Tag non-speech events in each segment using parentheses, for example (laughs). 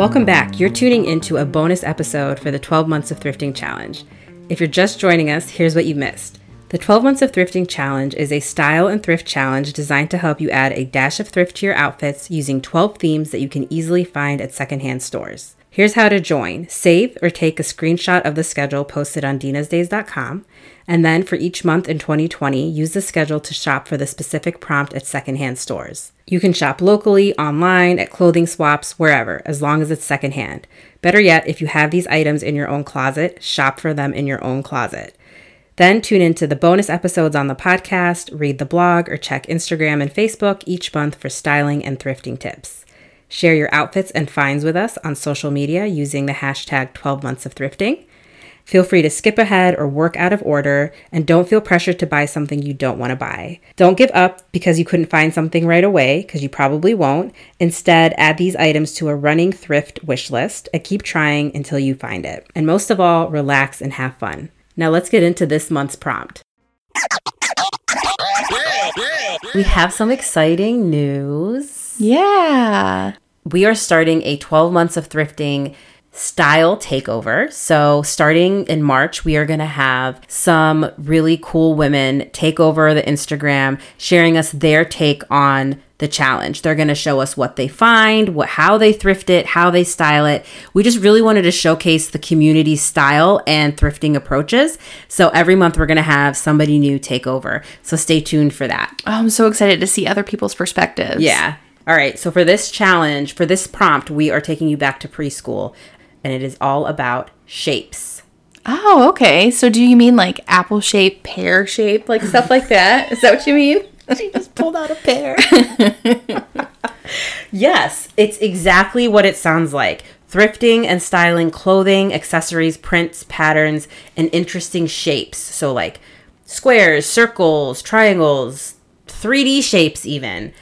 Welcome back. You're tuning into a bonus episode for the 12 Months of Thrifting Challenge. If you're just joining us, here's what you missed. The 12 Months of Thrifting Challenge is a style and thrift challenge designed to help you add a dash of thrift to your outfits using 12 themes that you can easily find at secondhand stores. Here's how to join. Save or take a screenshot of the schedule posted on dinasdays.com, and then for each month in 2020, use the schedule to shop for the specific prompt at secondhand stores. You can shop locally, online, at clothing swaps, wherever, as long as it's secondhand. Better yet, if you have these items in your own closet, shop for them in your own closet. Then tune into the bonus episodes on the podcast, read the blog, or check Instagram and Facebook each month for styling and thrifting tips. Share your outfits and finds with us on social media using the hashtag 12 months of thrifting. Feel free to skip ahead or work out of order, and don't feel pressured to buy something you don't want to buy. Don't give up because you couldn't find something right away, because you probably won't. Instead, add these items to a running thrift wish list and keep trying until you find it. And most of all, relax and have fun. Now let's get into this month's prompt. (laughs) We have some exciting news. Yeah. We are starting a 12 months of thrifting style takeover. So, starting in March, we are going to have some really cool women take over the Instagram, sharing us their take on the challenge. They're going to show us what they find, what how they thrift it, how they style it. We just really wanted to showcase the community style and thrifting approaches. So every month we're going to have somebody new take over. So stay tuned for that. Oh, I'm so excited to see other people's perspectives. Yeah. All right. So for this challenge, for this prompt, we are taking you back to preschool and it is all about shapes. Oh, okay. So do you mean like apple shape, pear shape, like stuff like that? Is that what you mean? (laughs) she just pulled out a pear. (laughs) yes, it's exactly what it sounds like. Thrifting and styling clothing, accessories, prints, patterns, and interesting shapes. So, like squares, circles, triangles, 3D shapes, even.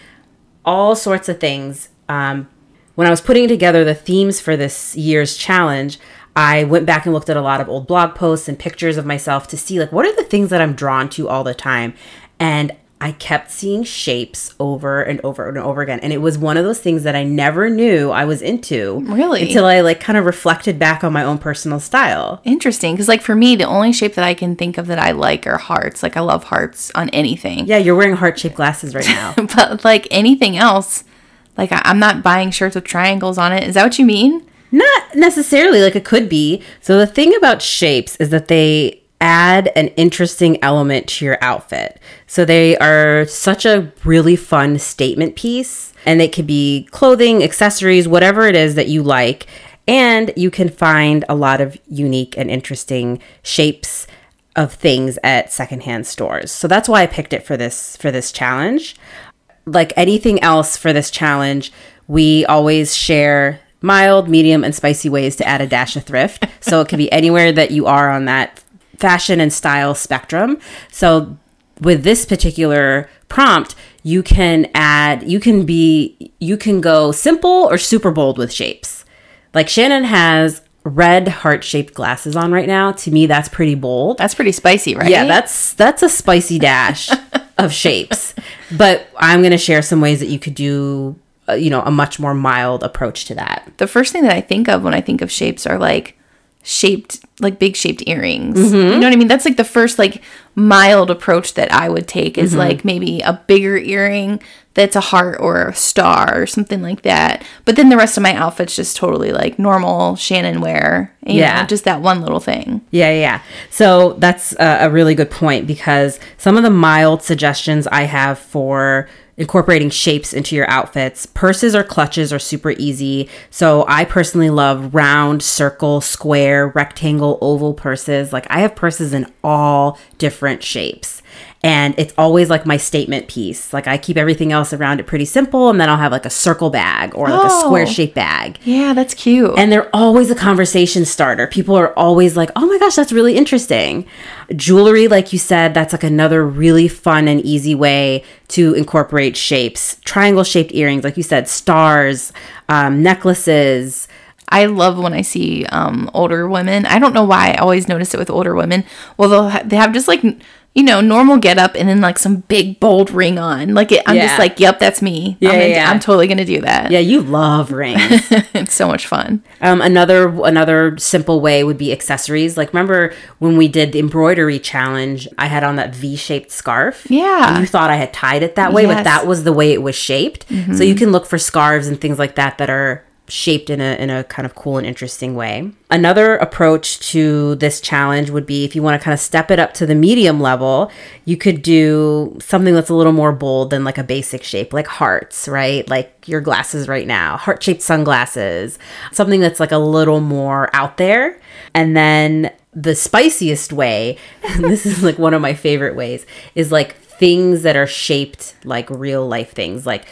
All sorts of things. Um, when I was putting together the themes for this year's challenge, I went back and looked at a lot of old blog posts and pictures of myself to see like what are the things that I'm drawn to all the time. And I kept seeing shapes over and over and over again. And it was one of those things that I never knew I was into. Really? Until I like kind of reflected back on my own personal style. Interesting. Because, like, for me, the only shape that I can think of that I like are hearts. Like, I love hearts on anything. Yeah, you're wearing heart shaped glasses right now. (laughs) but, like, anything else, like, I- I'm not buying shirts with triangles on it. Is that what you mean? Not necessarily, like, it could be. So, the thing about shapes is that they add an interesting element to your outfit. So they are such a really fun statement piece and they could be clothing, accessories, whatever it is that you like. And you can find a lot of unique and interesting shapes of things at secondhand stores. So that's why I picked it for this for this challenge. Like anything else for this challenge, we always share mild, medium, and spicy ways to add a dash of thrift. so it could be (laughs) anywhere that you are on that fashion and style spectrum. So with this particular prompt, you can add, you can be, you can go simple or super bold with shapes. Like Shannon has red heart shaped glasses on right now. To me, that's pretty bold. That's pretty spicy, right? Yeah, that's that's a spicy dash (laughs) of shapes. But I'm going to share some ways that you could do, uh, you know, a much more mild approach to that. the first thing that I think of when I think of shapes are like shaped like big shaped earrings. Mm-hmm. You know what I mean? That's like the first like mild approach that I would take is mm-hmm. like maybe a bigger earring that's a heart or a star or something like that. But then the rest of my outfit's just totally like normal Shannon wear. You Yeah. know, just that one little thing. Yeah, yeah, yeah. So that's a really good point because some of the mild suggestions I have for incorporating shapes into your outfits, purses or clutches are super easy. So I personally love round, circle, square, rectangle, oval purses. Like I have purses in all different shapes. And it's always like my statement piece. Like I keep everything else around it pretty simple, and then I'll have like a circle bag or like a Oh. square shaped bag. Yeah, that's cute. And they're always a conversation starter. People are always like, oh my gosh, that's really interesting. Jewelry, like you said, that's like another really fun and easy way to incorporate shapes. Triangle shaped earrings, like you said, stars, um, necklaces. I love when I see um, older women. I don't know why I always notice it with older women. Well, they'll ha- they have just like n- you know, normal get up and then like some big bold ring on. Like it, I'm Yeah. just like, yep, that's me. Yeah, I'm, yeah. I'm totally gonna do that. Yeah, you love rings. (laughs) it's so much fun. Um, another another simple way would be accessories. Like remember when we did the embroidery challenge, I had on that V-shaped scarf. Yeah. You thought I had tied it that way, but Yes. Mm-hmm. that was the way it was shaped. So you can look for scarves and things like that that are shaped in a in a kind of cool and interesting way. Another approach to this challenge would be if you want to kind of step it up to the medium level, you could do something that's a little more bold than like a basic shape, like hearts, right? Like your glasses right now, heart-shaped sunglasses. Something that's like a little more out there. And then the spiciest way, (laughs) and this is like one of my favorite ways, is like things that are shaped like real life things. Like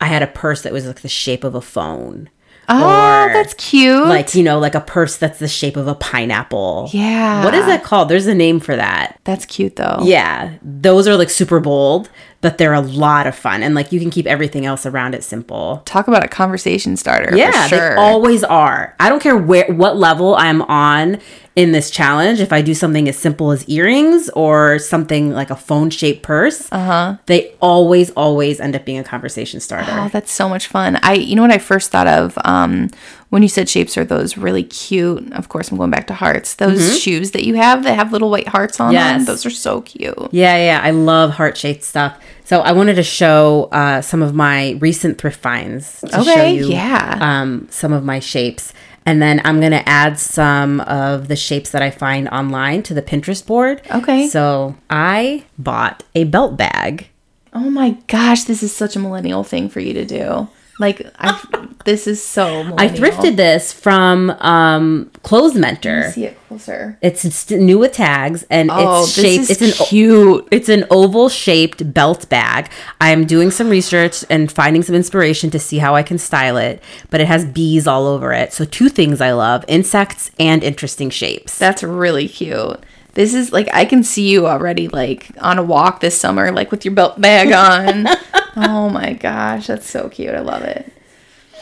I had a purse that was like the shape of a phone. Oh, that's cute. Like, you know, like a purse that's the shape of a pineapple. yeah. What is that called? There's a name for that. That's cute though. Yeah. Those are like super bold, but they're a lot of fun. And like you can keep everything else around it simple. Talk about a conversation starter. Yeah, for sure. they always are. I don't care where what level I'm on in this challenge. If I do something as simple as earrings or something like a phone shaped purse, uh-huh. they always, always end up being a conversation starter. Oh, that's so much fun. I, you know what I first thought of um, when you said shapes are those really cute. Of course, I'm going back to hearts. Those shoes that you have that have little white hearts on them. Mm-hmm. Those are so cute. Yeah, yeah, I love heart shaped stuff. So I wanted to show uh, some of my recent thrift finds to show you yeah. um, some of my shapes. And then I'm going to add some of the shapes that I find online to the Pinterest board. Okay. So I bought a belt bag. Oh my gosh, this is such a millennial thing for you to do. Like, I, this is so. Millennial. I thrifted this from um, Clothes Mentor. See it closer. It's new with tags and Oh, it's shaped. It's an cute. It's an oval shaped belt bag. I'm doing some research and finding some inspiration to see how I can style it, but it has bees all over it. So, two things I love insects and interesting shapes. That's really cute. This is like I can see you already like on a walk this summer, like with your belt bag on. (laughs) oh my gosh, that's so cute. I love it.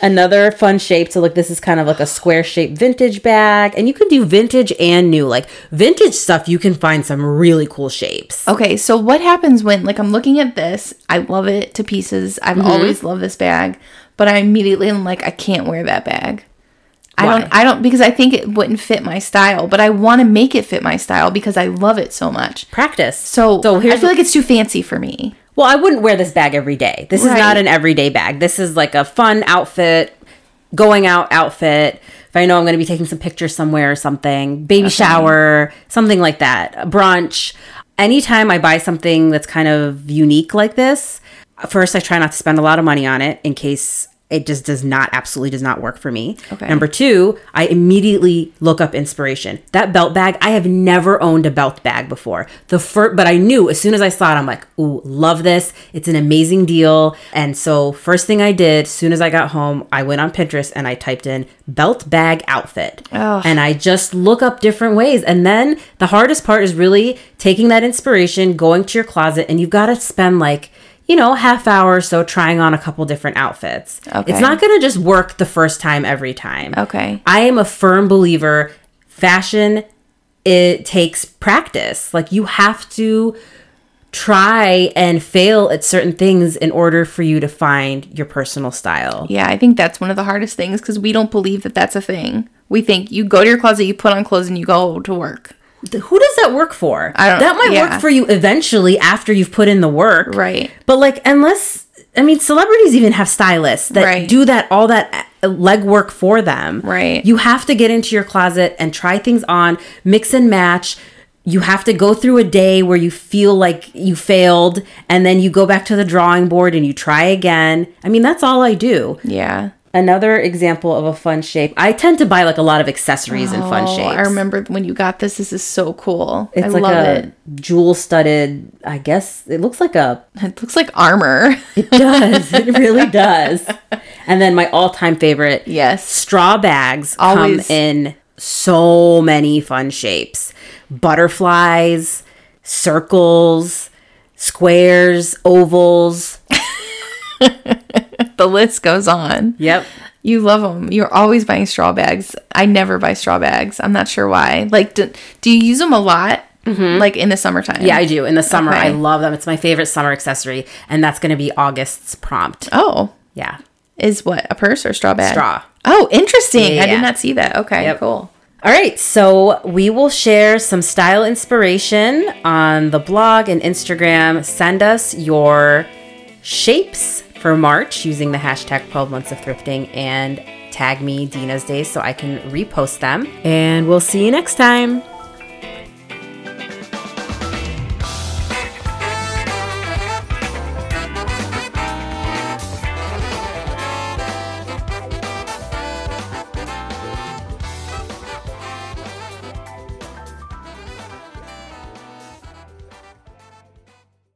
Another fun shape. So, like, this is kind of like a square shaped vintage bag, and you can do vintage and new. Like, vintage stuff, you can find some really cool shapes. Okay, so what happens when like I'm looking at this? I love it to pieces. I've Mm-hmm. always loved this bag, but I immediately am like I can't wear that bag. I don't I don't because I think it wouldn't fit my style, but I want to make it fit my style because I love it so much. Practice. So, so here's I feel like it's too fancy for me. Well, I wouldn't wear this bag every day. This is not an everyday bag. This is like a fun outfit, going out outfit. If I know I'm going to be taking some pictures somewhere or something, baby shower, something like that, a brunch. Anytime I buy something that's kind of unique like this, first I try not to spend a lot of money on it in case it just does not absolutely does not work for me. Okay. Number two, I immediately look up inspiration. That belt bag, I have never owned a belt bag before. The first, but I knew as soon as I saw it, I'm like, ooh, love this. It's an amazing deal. And so first thing I did, as soon as I got home, I went on Pinterest and I typed in belt bag outfit. And I just look up different ways. And then the hardest part is really taking that inspiration, going to your closet, and you've got to spend like, you know, half hour or so trying on a couple different outfits. Okay. It's not going to just work the first time every time. Okay. I am a firm believer fashion it takes practice. Like you have to try and fail at certain things in order for you to find your personal style. Yeah, I think that's one of the hardest things because we don't believe that that's a thing. We think you go to your closet, you put on clothes, and you go to work. Who does that work for? I don't- that might yeah. work for you eventually after you've put in the work. Right. But like unless I mean celebrities even have stylists that Right. do that all that uh, legwork for them. Right. You have to get into your closet and try things on, mix and match. You have to go through a day where you feel like you failed and then you go back to the drawing board and you try again. I mean, that's all I do. Yeah. Another example of a fun shape. I tend to buy like a lot of accessories in fun Oh, shapes. I remember when you got this. This is so cool. It's I like love a it. jewel studded, I guess it looks like a (laughs) It looks like armor. (laughs) it does. it really (laughs) does. And then my all-time favorite, yes. straw bags Always. come in so many fun shapes. Butterflies, circles, squares, ovals. (laughs) The list goes on. Yep. You love them. You're always buying straw bags. I never buy straw bags. I'm not sure why. Like, do, do you use them a lot? Mm-hmm. like in the summertime. Yeah, I do. In the summer, Okay. I love them. It's my favorite summer accessory, and that's going to be August's prompt. Oh, Yeah. is what a purse or straw bag? Straw. Oh, interesting. Yeah, I yeah. did not see that. Okay, Yep. cool. All right, so we will share some style inspiration on the blog and Instagram. Send us your shapes for March using the hashtag 12 months of thrifting and tag me Dina's Days so I can repost them. And we'll see you next time.